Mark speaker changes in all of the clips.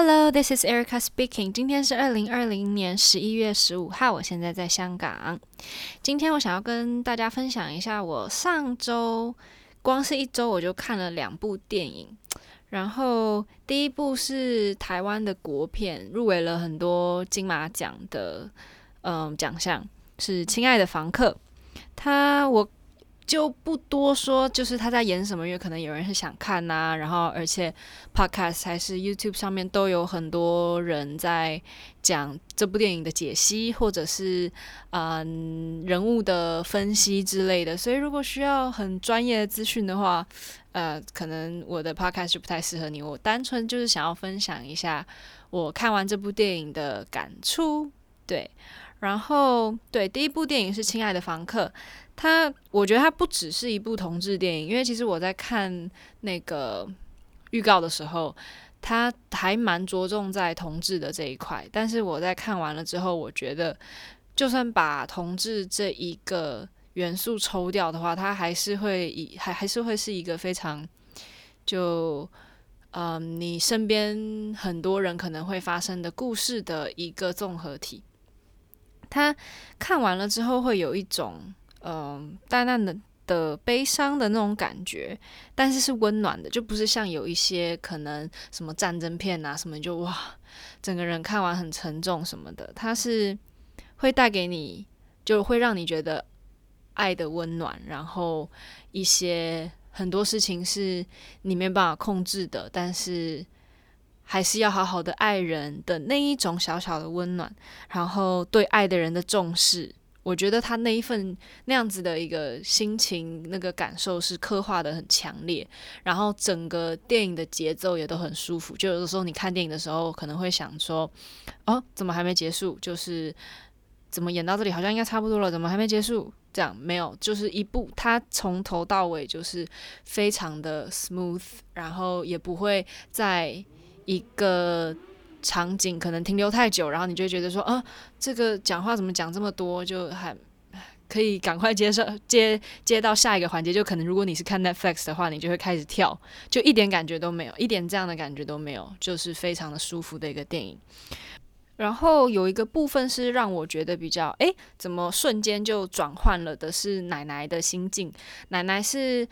Speaker 1: Hello, this is Erica speaking. 今天是二零二零年十一月十五号，我现在在香港。今天我想要跟大家分享一下，我上周光是一周我就看了两部电影。然后第一部是台湾的国片，入围了很多金马奖的嗯奖项，是《亲爱的房客》。他我。就不多说，就是他在演什么，因为可能有人是想看呐、啊，然后而且 Podcast 还是 YouTube 上面都有很多人在讲这部电影的解析，或者是嗯人物的分析之类的，所以如果需要很专业的资讯的话，呃，可能我的 Podcast 就不太适合你。我单纯就是想要分享一下我看完这部电影的感触，对，然后对，第一部电影是《亲爱的房客》。它，我觉得它不只是一部同志电影，因为其实我在看那个预告的时候，它还蛮着重在同志的这一块。但是我在看完了之后，我觉得就算把同志这一个元素抽掉的话，它还是会以还还是会是一个非常就嗯，你身边很多人可能会发生的故事的一个综合体。他看完了之后会有一种。嗯，淡淡的的悲伤的那种感觉，但是是温暖的，就不是像有一些可能什么战争片啊什么，就哇，整个人看完很沉重什么的。它是会带给你，就会让你觉得爱的温暖，然后一些很多事情是你没办法控制的，但是还是要好好的爱人的那一种小小的温暖，然后对爱的人的重视。我觉得他那一份那样子的一个心情，那个感受是刻画得很强烈，然后整个电影的节奏也都很舒服。就有的时候你看电影的时候，可能会想说：“哦，怎么还没结束？就是怎么演到这里好像应该差不多了，怎么还没结束？”这样没有，就是一部他从头到尾就是非常的 smooth，然后也不会在一个。场景可能停留太久，然后你就会觉得说啊，这个讲话怎么讲这么多，就还可以赶快接受接接到下一个环节。就可能如果你是看 Netflix 的话，你就会开始跳，就一点感觉都没有，一点这样的感觉都没有，就是非常的舒服的一个电影。然后有一个部分是让我觉得比较诶，怎么瞬间就转换了的是奶奶的心境。奶奶是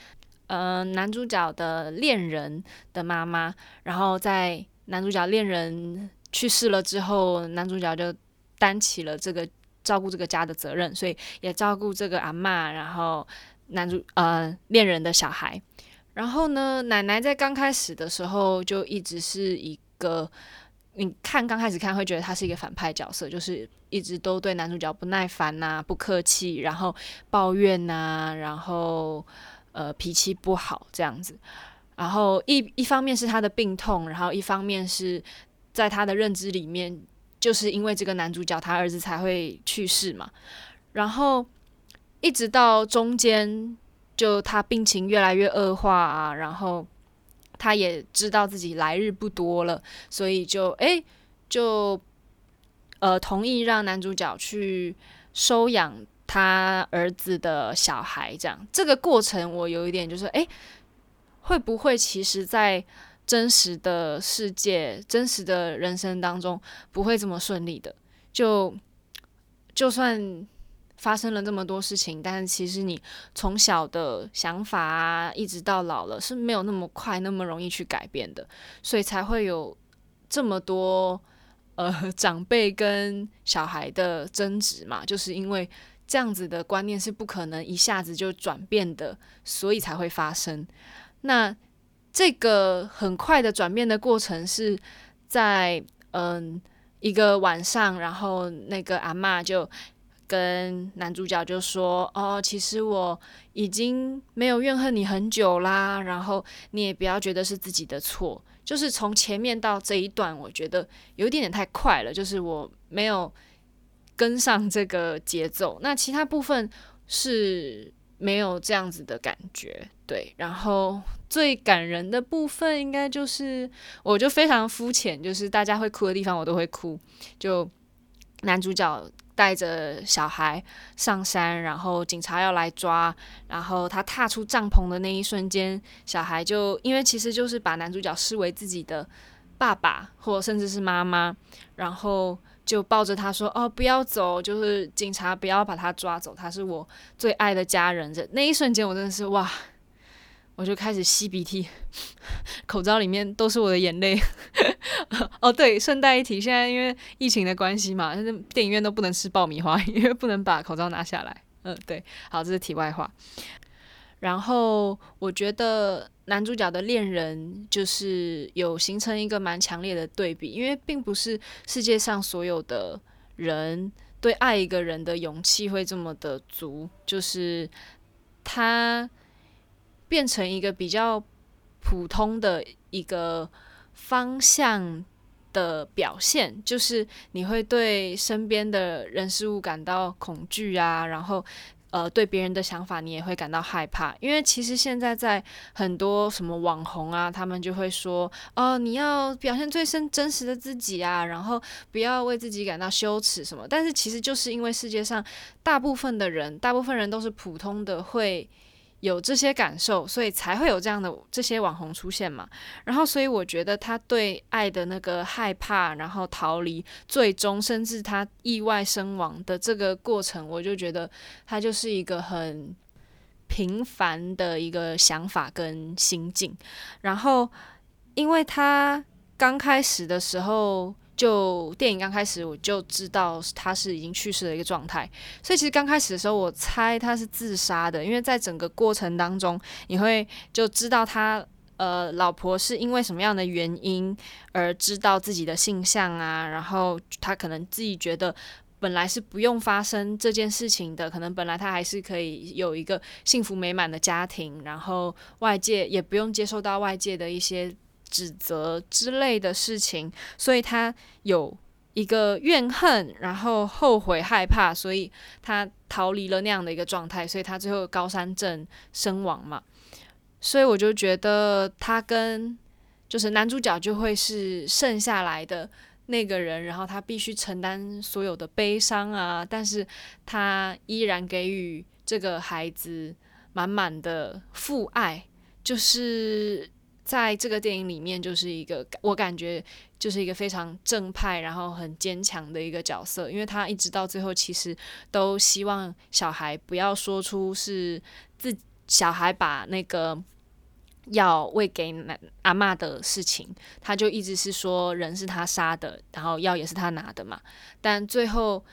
Speaker 1: 嗯、呃、男主角的恋人的妈妈，然后在。男主角恋人去世了之后，男主角就担起了这个照顾这个家的责任，所以也照顾这个阿嬷，然后男主呃恋人的小孩。然后呢，奶奶在刚开始的时候就一直是一个，你看刚开始看会觉得他是一个反派角色，就是一直都对男主角不耐烦呐、不客气，然后抱怨呐，然后呃脾气不好这样子。然后一一方面是他的病痛，然后一方面是在他的认知里面，就是因为这个男主角他儿子才会去世嘛。然后一直到中间，就他病情越来越恶化啊，然后他也知道自己来日不多了，所以就诶就呃同意让男主角去收养他儿子的小孩，这样这个过程我有一点就是诶。会不会其实，在真实的世界、真实的人生当中，不会这么顺利的？就就算发生了这么多事情，但是其实你从小的想法啊，一直到老了，是没有那么快、那么容易去改变的，所以才会有这么多呃长辈跟小孩的争执嘛，就是因为这样子的观念是不可能一下子就转变的，所以才会发生。那这个很快的转变的过程是在嗯一个晚上，然后那个阿嬷就跟男主角就说：“哦，其实我已经没有怨恨你很久啦，然后你也不要觉得是自己的错。”就是从前面到这一段，我觉得有一点点太快了，就是我没有跟上这个节奏。那其他部分是。没有这样子的感觉，对。然后最感人的部分，应该就是我就非常肤浅，就是大家会哭的地方，我都会哭。就男主角带着小孩上山，然后警察要来抓，然后他踏出帐篷的那一瞬间，小孩就因为其实就是把男主角视为自己的爸爸或甚至是妈妈，然后就抱着他说：“哦，不要走，就是警察不要把他抓走，他是我最爱的家人。”这那一瞬间，我真的是哇，我就开始吸鼻涕，口罩里面都是我的眼泪。哦，对，顺带一提，现在因为疫情的关系嘛，就是电影院都不能吃爆米花，因为不能把口罩拿下来。嗯，对，好，这是题外话。然后我觉得男主角的恋人就是有形成一个蛮强烈的对比，因为并不是世界上所有的人对爱一个人的勇气会这么的足，就是他变成一个比较普通的一个方向的表现，就是你会对身边的人事物感到恐惧啊，然后。呃，对别人的想法，你也会感到害怕，因为其实现在在很多什么网红啊，他们就会说，哦，你要表现最真真实的自己啊，然后不要为自己感到羞耻什么。但是其实就是因为世界上大部分的人，大部分人都是普通的，会。有这些感受，所以才会有这样的这些网红出现嘛。然后，所以我觉得他对爱的那个害怕，然后逃离，最终甚至他意外身亡的这个过程，我就觉得他就是一个很平凡的一个想法跟心境。然后，因为他刚开始的时候。就电影刚开始，我就知道他是已经去世的一个状态，所以其实刚开始的时候，我猜他是自杀的，因为在整个过程当中，你会就知道他呃老婆是因为什么样的原因而知道自己的性向啊，然后他可能自己觉得本来是不用发生这件事情的，可能本来他还是可以有一个幸福美满的家庭，然后外界也不用接受到外界的一些。指责之类的事情，所以他有一个怨恨，然后后悔、害怕，所以他逃离了那样的一个状态，所以他最后高山症身亡嘛。所以我就觉得他跟就是男主角就会是剩下来的那个人，然后他必须承担所有的悲伤啊，但是他依然给予这个孩子满满的父爱，就是。在这个电影里面，就是一个我感觉就是一个非常正派，然后很坚强的一个角色，因为他一直到最后，其实都希望小孩不要说出是自小孩把那个药喂给奶阿嬷的事情，他就一直是说人是他杀的，然后药也是他拿的嘛。但最后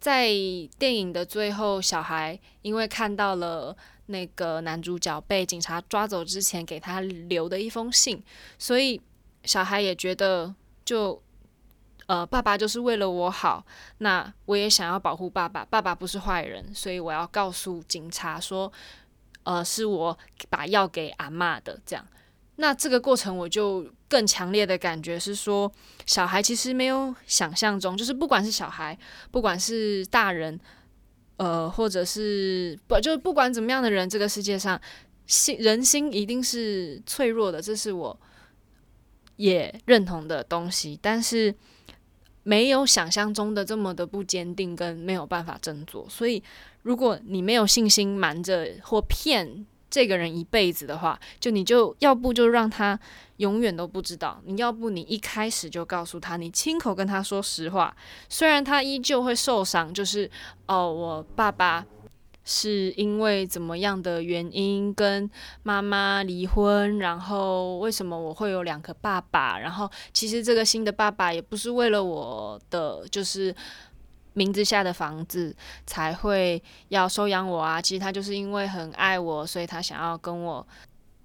Speaker 1: 在电影的最后，小孩因为看到了。那个男主角被警察抓走之前给他留的一封信，所以小孩也觉得就，呃，爸爸就是为了我好，那我也想要保护爸爸，爸爸不是坏人，所以我要告诉警察说，呃，是我把药给阿嬷的，这样。那这个过程我就更强烈的感觉是说，小孩其实没有想象中，就是不管是小孩，不管是大人。呃，或者是不，就不管怎么样的人，这个世界上心人心一定是脆弱的，这是我也认同的东西。但是没有想象中的这么的不坚定，跟没有办法振作。所以，如果你没有信心，瞒着或骗。这个人一辈子的话，就你就要不就让他永远都不知道，你要不你一开始就告诉他，你亲口跟他说实话，虽然他依旧会受伤，就是哦，我爸爸是因为怎么样的原因跟妈妈离婚，然后为什么我会有两个爸爸，然后其实这个新的爸爸也不是为了我的，就是。名字下的房子才会要收养我啊！其实他就是因为很爱我，所以他想要跟我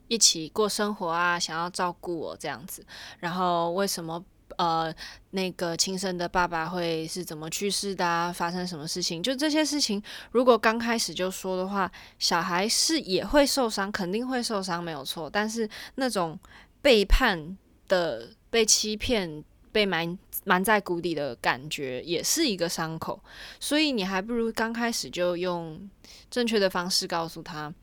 Speaker 1: 一起过生活啊，想要照顾我这样子。然后为什么呃那个亲生的爸爸会是怎么去世的啊？发生什么事情？就这些事情，如果刚开始就说的话，小孩是也会受伤，肯定会受伤，没有错。但是那种背叛的、被欺骗。被埋埋在谷底的感觉也是一个伤口，所以你还不如刚开始就用正确的方式告诉他。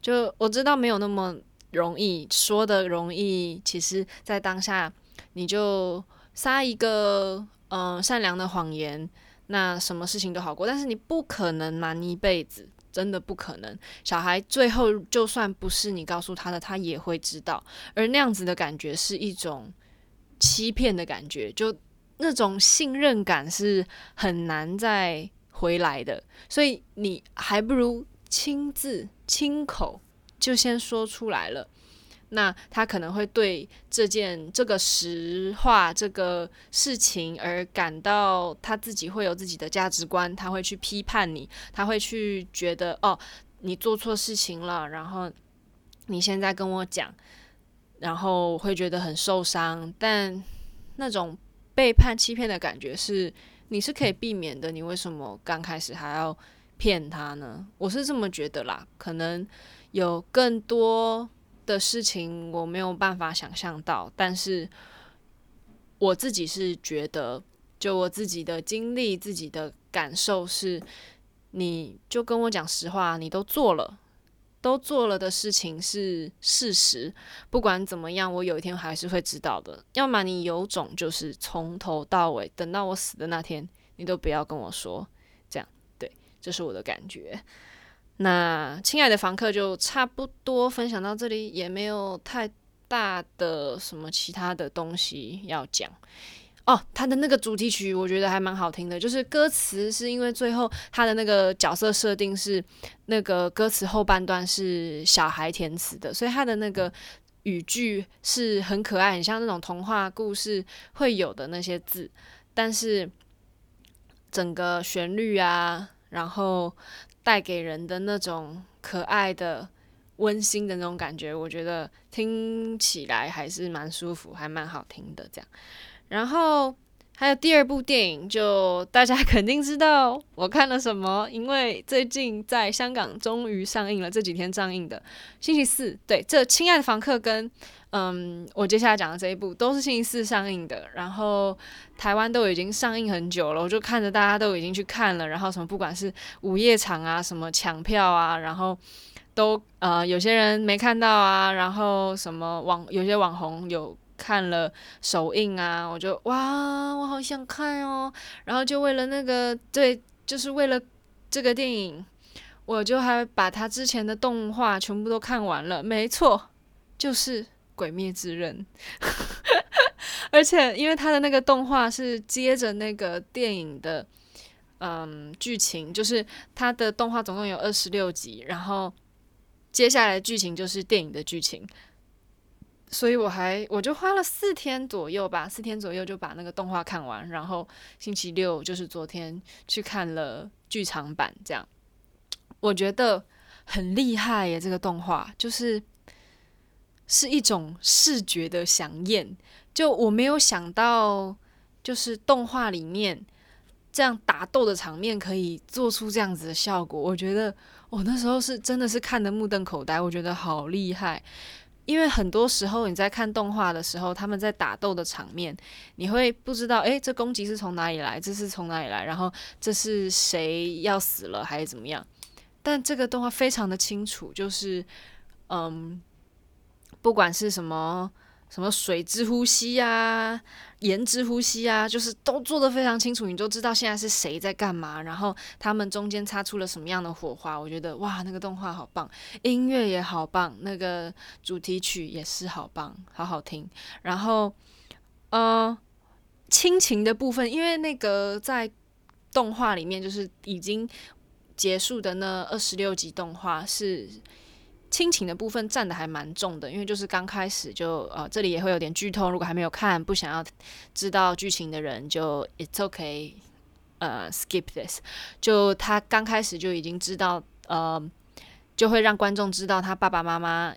Speaker 1: 就我知道没有那么容易，说的容易，其实在当下你就撒一个嗯、善良的谎言，那什么事情都好过。但是你不可能瞒一辈子，真的不可能。小孩最后就算不是你告诉他的，他也会知道。而那样子的感觉是一种。欺骗的感觉，就那种信任感是很难再回来的，所以你还不如亲自亲口就先说出来了。那他可能会对这件这个实话这个事情而感到他自己会有自己的价值观，他会去批判你，他会去觉得哦，你做错事情了，然后你现在跟我讲，然后会觉得很受伤。但那种背叛、欺骗的感觉是你是可以避免的，你为什么刚开始还要骗他呢？我是这么觉得啦，可能有更多。的事情我没有办法想象到，但是我自己是觉得，就我自己的经历、自己的感受是，你就跟我讲实话，你都做了，都做了的事情是事实。不管怎么样，我有一天还是会知道的。要么你有种，就是从头到尾，等到我死的那天，你都不要跟我说这样。对，这是我的感觉。那亲爱的房客就差不多分享到这里，也没有太大的什么其他的东西要讲哦。他的那个主题曲我觉得还蛮好听的，就是歌词是因为最后他的那个角色设定是那个歌词后半段是小孩填词的，所以他的那个语句是很可爱，很像那种童话故事会有的那些字，但是整个旋律啊，然后。带给人的那种可爱的、温馨的那种感觉，我觉得听起来还是蛮舒服，还蛮好听的。这样，然后还有第二部电影，就大家肯定知道我看了什么，因为最近在香港终于上映了，这几天上映的星期四。对，这《亲爱的房客》跟。嗯，我接下来讲的这一部都是星期四上映的，然后台湾都已经上映很久了，我就看着大家都已经去看了，然后什么不管是午夜场啊，什么抢票啊，然后都呃有些人没看到啊，然后什么网有些网红有看了首映啊，我就哇，我好想看哦，然后就为了那个对，就是为了这个电影，我就还把他之前的动画全部都看完了，没错，就是。《鬼灭之刃》，而且因为他的那个动画是接着那个电影的，嗯，剧情就是他的动画总共有二十六集，然后接下来剧情就是电影的剧情，所以我还我就花了四天左右吧，四天左右就把那个动画看完，然后星期六就是昨天去看了剧场版，这样我觉得很厉害耶，这个动画就是。是一种视觉的饗宴，就我没有想到，就是动画里面这样打斗的场面可以做出这样子的效果。我觉得我那时候是真的是看得目瞪口呆，我觉得好厉害。因为很多时候你在看动画的时候，他们在打斗的场面，你会不知道，诶，这攻击是从哪里来，这是从哪里来，然后这是谁要死了还是怎么样？但这个动画非常的清楚，就是嗯。不管是什么什么水之呼吸啊，盐之呼吸啊，就是都做得非常清楚，你就知道现在是谁在干嘛，然后他们中间擦出了什么样的火花。我觉得哇，那个动画好棒，音乐也好棒，那个主题曲也是好棒，好好听。然后，呃，亲情的部分，因为那个在动画里面就是已经结束的那二十六集动画是。亲情的部分占的还蛮重的，因为就是刚开始就呃，这里也会有点剧透，如果还没有看，不想要知道剧情的人就 it's okay，呃，skip this。就他刚开始就已经知道，呃，就会让观众知道他爸爸妈妈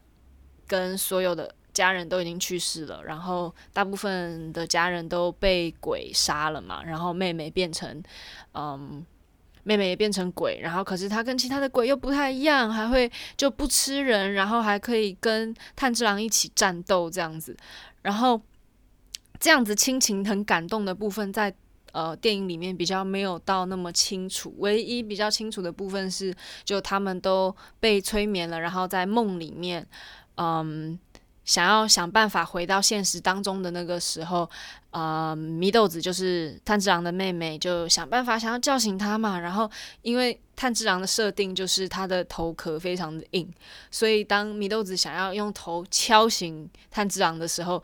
Speaker 1: 跟所有的家人都已经去世了，然后大部分的家人都被鬼杀了嘛，然后妹妹变成嗯。妹妹也变成鬼，然后可是她跟其他的鬼又不太一样，还会就不吃人，然后还可以跟炭治郎一起战斗这样子，然后这样子亲情很感动的部分在呃电影里面比较没有到那么清楚，唯一比较清楚的部分是就他们都被催眠了，然后在梦里面，嗯。想要想办法回到现实当中的那个时候，呃，祢豆子就是炭治郎的妹妹，就想办法想要叫醒他嘛。然后因为炭治郎的设定就是他的头壳非常的硬，所以当祢豆子想要用头敲醒炭治郎的时候，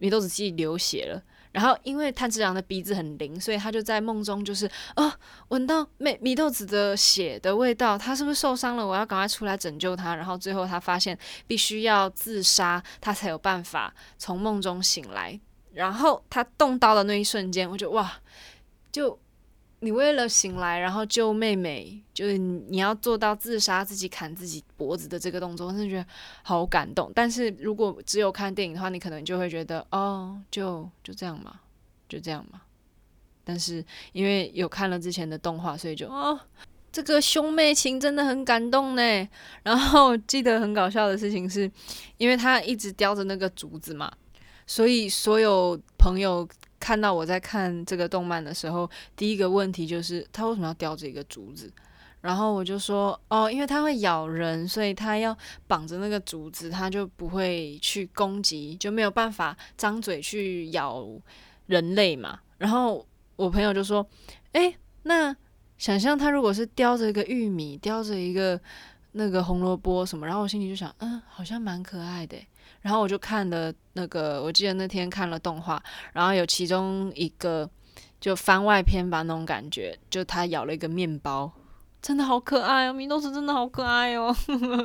Speaker 1: 祢豆子自己流血了。然后因为炭治郎的鼻子很灵，所以他就在梦中就是啊，闻到美米豆子的血的味道，他是不是受伤了？我要赶快出来拯救他。然后最后他发现必须要自杀，他才有办法从梦中醒来。然后他动刀的那一瞬间，我就哇，就。你为了醒来，然后救妹妹，就是你要做到自杀、自己砍自己脖子的这个动作，我真的觉得好感动。但是如果只有看电影的话，你可能就会觉得，哦，就就这样嘛，就这样嘛。但是因为有看了之前的动画，所以就哦，这个兄妹情真的很感动呢。然后记得很搞笑的事情是，因为他一直叼着那个竹子嘛，所以所有朋友。看到我在看这个动漫的时候，第一个问题就是他为什么要叼着一个竹子？然后我就说哦，因为它会咬人，所以他要绑着那个竹子，他就不会去攻击，就没有办法张嘴去咬人类嘛。然后我朋友就说，诶，那想象他如果是叼着一个玉米，叼着一个那个红萝卜什么，然后我心里就想，嗯，好像蛮可爱的。然后我就看了那个，我记得那天看了动画，然后有其中一个就番外篇吧，那种感觉，就他咬了一个面包，真的好可爱哦，米豆斯真的好可爱哦。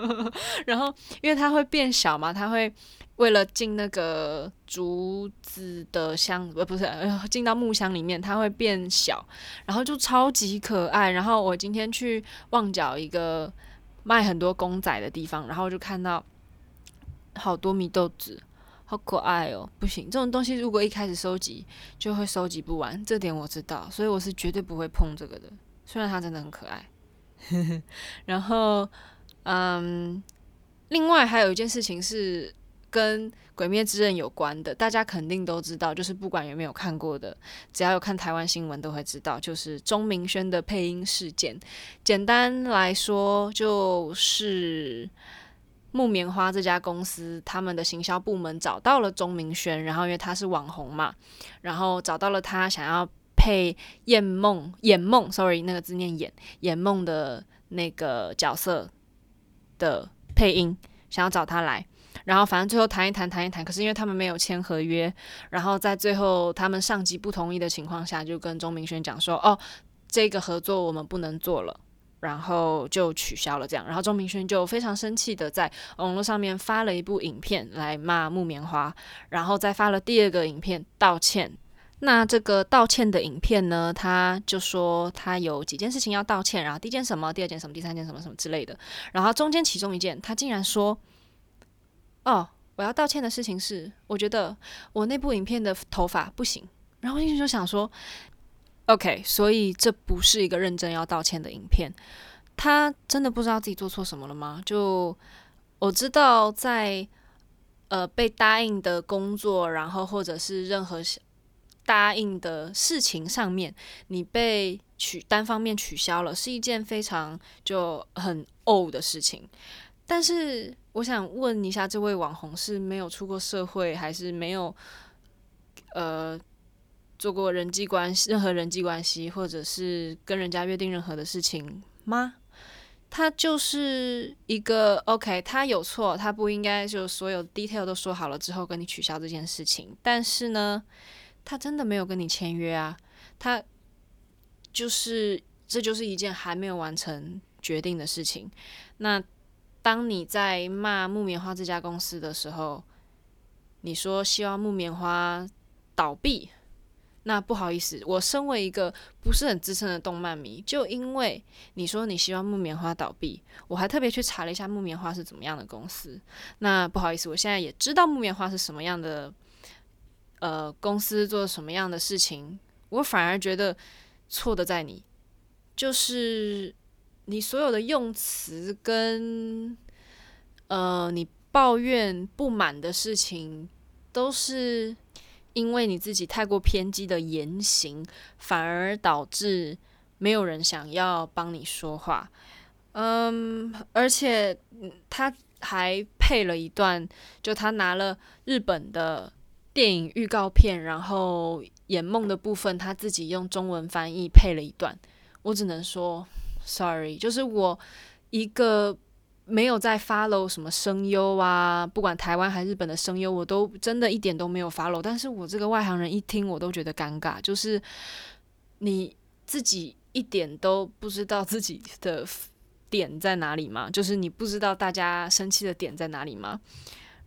Speaker 1: 然后因为它会变小嘛，它会为了进那个竹子的箱，呃，不是，呃，进到木箱里面，它会变小，然后就超级可爱。然后我今天去旺角一个卖很多公仔的地方，然后就看到。好多米豆子，好可爱哦！不行，这种东西如果一开始收集就会收集不完，这点我知道，所以我是绝对不会碰这个的。虽然它真的很可爱。然后，嗯，另外还有一件事情是跟《鬼灭之刃》有关的，大家肯定都知道，就是不管有没有看过的，只要有看台湾新闻都会知道，就是钟明轩的配音事件。简单来说，就是。木棉花这家公司，他们的行销部门找到了钟明轩，然后因为他是网红嘛，然后找到了他想要配魇梦，魇梦，sorry，那个字念魇，魇梦的那个角色的配音，想要找他来，然后反正最后谈一谈，谈一谈，可是因为他们没有签合约，然后在最后他们上级不同意的情况下，就跟钟明轩讲说，哦，这个合作我们不能做了。然后就取消了这样，然后钟明轩就非常生气的在网络上面发了一部影片来骂木棉花，然后再发了第二个影片道歉。那这个道歉的影片呢，他就说他有几件事情要道歉，然后第一件什么，第二件什么，第三件什么什么之类的。然后中间其中一件，他竟然说：“哦，我要道歉的事情是，我觉得我那部影片的头发不行。”然后我就想说。OK，所以这不是一个认真要道歉的影片。他真的不知道自己做错什么了吗？就我知道在，呃被答应的工作，然后或者是任何答应的事情上面，你被取单方面取消了，是一件非常就很呕的事情。但是我想问一下，这位网红是没有出过社会，还是没有呃？做过人际关系，任何人际关系，或者是跟人家约定任何的事情吗？他就是一个 OK，他有错，他不应该就所有 detail 都说好了之后跟你取消这件事情。但是呢，他真的没有跟你签约啊，他就是这就是一件还没有完成决定的事情。那当你在骂木棉花这家公司的时候，你说希望木棉花倒闭。那不好意思，我身为一个不是很资深的动漫迷，就因为你说你希望木棉花倒闭，我还特别去查了一下木棉花是怎么样的公司。那不好意思，我现在也知道木棉花是什么样的，呃，公司做什么样的事情，我反而觉得错的在你，就是你所有的用词跟呃你抱怨不满的事情都是。因为你自己太过偏激的言行，反而导致没有人想要帮你说话。嗯，而且他还配了一段，就他拿了日本的电影预告片，然后演梦的部分他自己用中文翻译配了一段。我只能说，sorry，就是我一个没有在 follow 什么声优啊，不管台湾还是日本的声优，我都真的一点都没有 follow。但是我这个外行人一听，我都觉得尴尬，就是你自己一点都不知道自己的点在哪里吗？就是你不知道大家生气的点在哪里吗？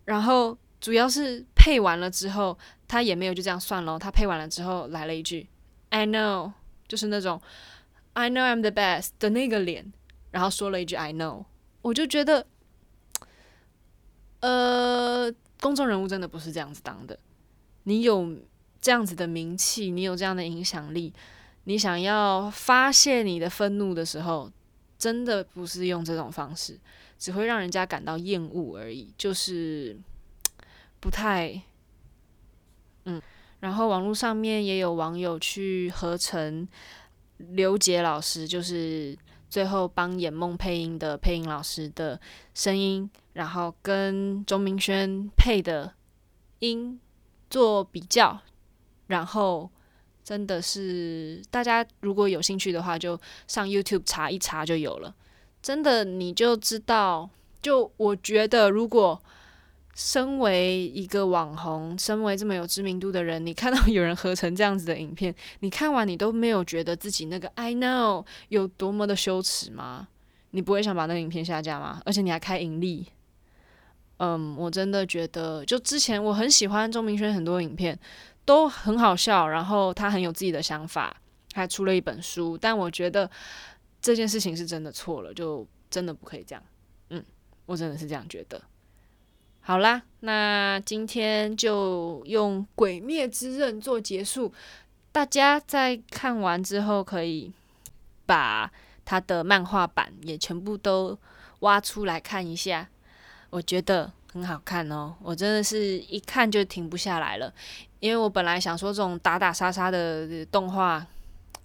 Speaker 1: 然后主要是配完了之后，他也没有就这样算了。他配完了之后来了一句 “I know”，就是那种 “I know I'm the best” 的那个脸，然后说了一句 “I know”。我就觉得，呃，公众人物真的不是这样子当的。你有这样子的名气，你有这样的影响力，你想要发泄你的愤怒的时候，真的不是用这种方式，只会让人家感到厌恶而已。就是不太，嗯。然后网络上面也有网友去合成刘杰老师，就是。最后帮《演梦》配音的配音老师的声音，然后跟钟明轩配的音做比较，然后真的是大家如果有兴趣的话，就上 YouTube 查一查就有了。真的你就知道，就我觉得如果。身为一个网红，身为这么有知名度的人，你看到有人合成这样子的影片，你看完你都没有觉得自己那个 I know 有多么的羞耻吗？你不会想把那个影片下架吗？而且你还开盈利。嗯，我真的觉得，就之前我很喜欢钟明轩很多影片都很好笑，然后他很有自己的想法，还出了一本书。但我觉得这件事情是真的错了，就真的不可以这样。嗯，我真的是这样觉得。好啦，那今天就用《鬼灭之刃》做结束。大家在看完之后，可以把它的漫画版也全部都挖出来看一下。我觉得很好看哦，我真的是一看就停不下来了。因为我本来想说这种打打杀杀的动画，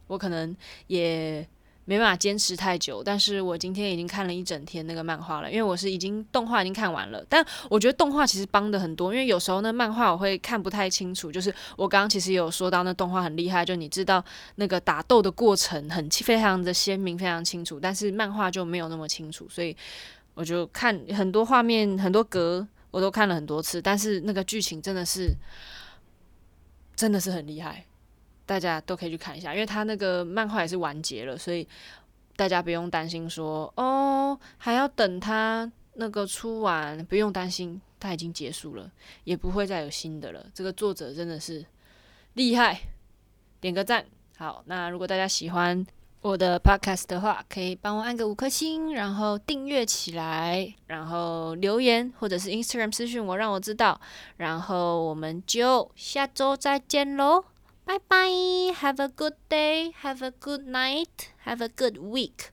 Speaker 1: 我可能也。没办法坚持太久，但是我今天已经看了一整天那个漫画了，因为我是已经动画已经看完了。但我觉得动画其实帮的很多，因为有时候那漫画我会看不太清楚。就是我刚刚其实有说到那动画很厉害，就你知道那个打斗的过程很非常的鲜明，非常清楚，但是漫画就没有那么清楚，所以我就看很多画面很多格我都看了很多次，但是那个剧情真的是真的是很厉害。大家都可以去看一下，因为他那个漫画也是完结了，所以大家不用担心说哦，还要等他那个出完，不用担心，他已经结束了，也不会再有新的了。这个作者真的是厉害，点个赞。好，那如果大家喜欢我的 podcast 的话，可以帮我按个五颗星，然后订阅起来，然后留言或者是 Instagram 私讯我，让我知道，然后我们就下周再见喽。Bye bye. Have a good day. Have a good night. Have a good week.